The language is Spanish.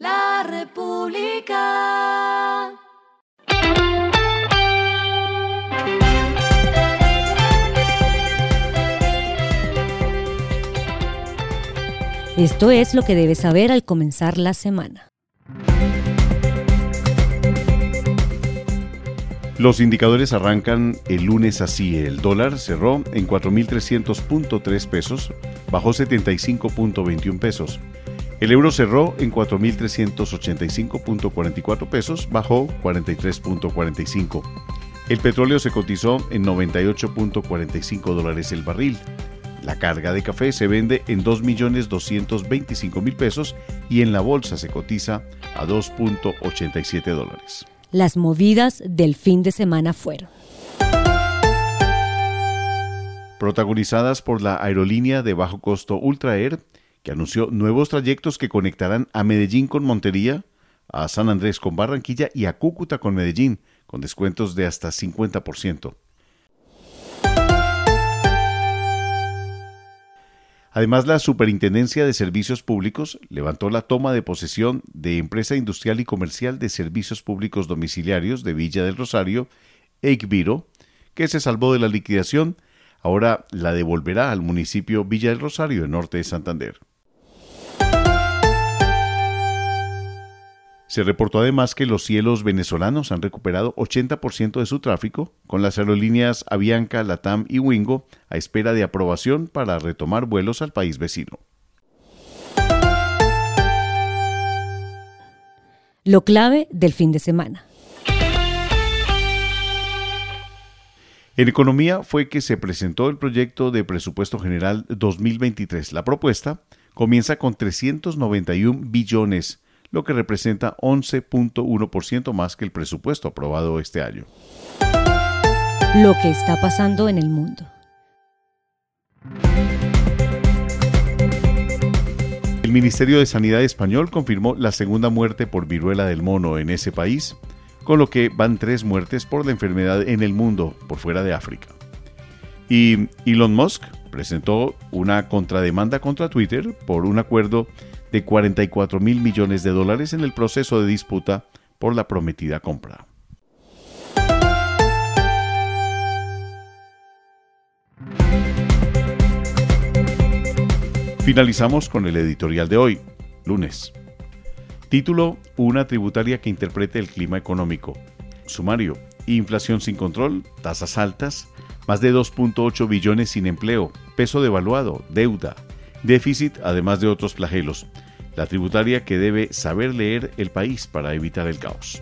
La República. Esto es lo que debes saber al comenzar la semana. Los indicadores arrancan el lunes así. El dólar cerró en 4.300.3 pesos, bajó 75.21 pesos. El euro cerró en 4.385.44 pesos, bajó 43.45. El petróleo se cotizó en 98.45 dólares el barril. La carga de café se vende en 2.225.000 pesos y en la bolsa se cotiza a 2.87 dólares. Las movidas del fin de semana fueron. Protagonizadas por la aerolínea de bajo costo Ultra Air, que anunció nuevos trayectos que conectarán a Medellín con Montería, a San Andrés con Barranquilla y a Cúcuta con Medellín, con descuentos de hasta 50%. Además, la Superintendencia de Servicios Públicos levantó la toma de posesión de Empresa Industrial y Comercial de Servicios Públicos Domiciliarios de Villa del Rosario, Eikviro, que se salvó de la liquidación, ahora la devolverá al municipio Villa del Rosario, en norte de Santander. Se reportó además que los cielos venezolanos han recuperado 80% de su tráfico, con las aerolíneas Avianca, Latam y Wingo a espera de aprobación para retomar vuelos al país vecino. Lo clave del fin de semana. En economía fue que se presentó el proyecto de presupuesto general 2023. La propuesta comienza con 391 billones lo que representa 11.1% más que el presupuesto aprobado este año. Lo que está pasando en el mundo. El Ministerio de Sanidad español confirmó la segunda muerte por viruela del mono en ese país, con lo que van tres muertes por la enfermedad en el mundo por fuera de África. Y Elon Musk presentó una contrademanda contra Twitter por un acuerdo de 44 mil millones de dólares en el proceso de disputa por la prometida compra. Finalizamos con el editorial de hoy, lunes. Título, Una tributaria que interprete el clima económico. Sumario, inflación sin control, tasas altas, más de 2.8 billones sin empleo, peso devaluado, deuda, déficit, además de otros flagelos. La tributaria que debe saber leer el país para evitar el caos.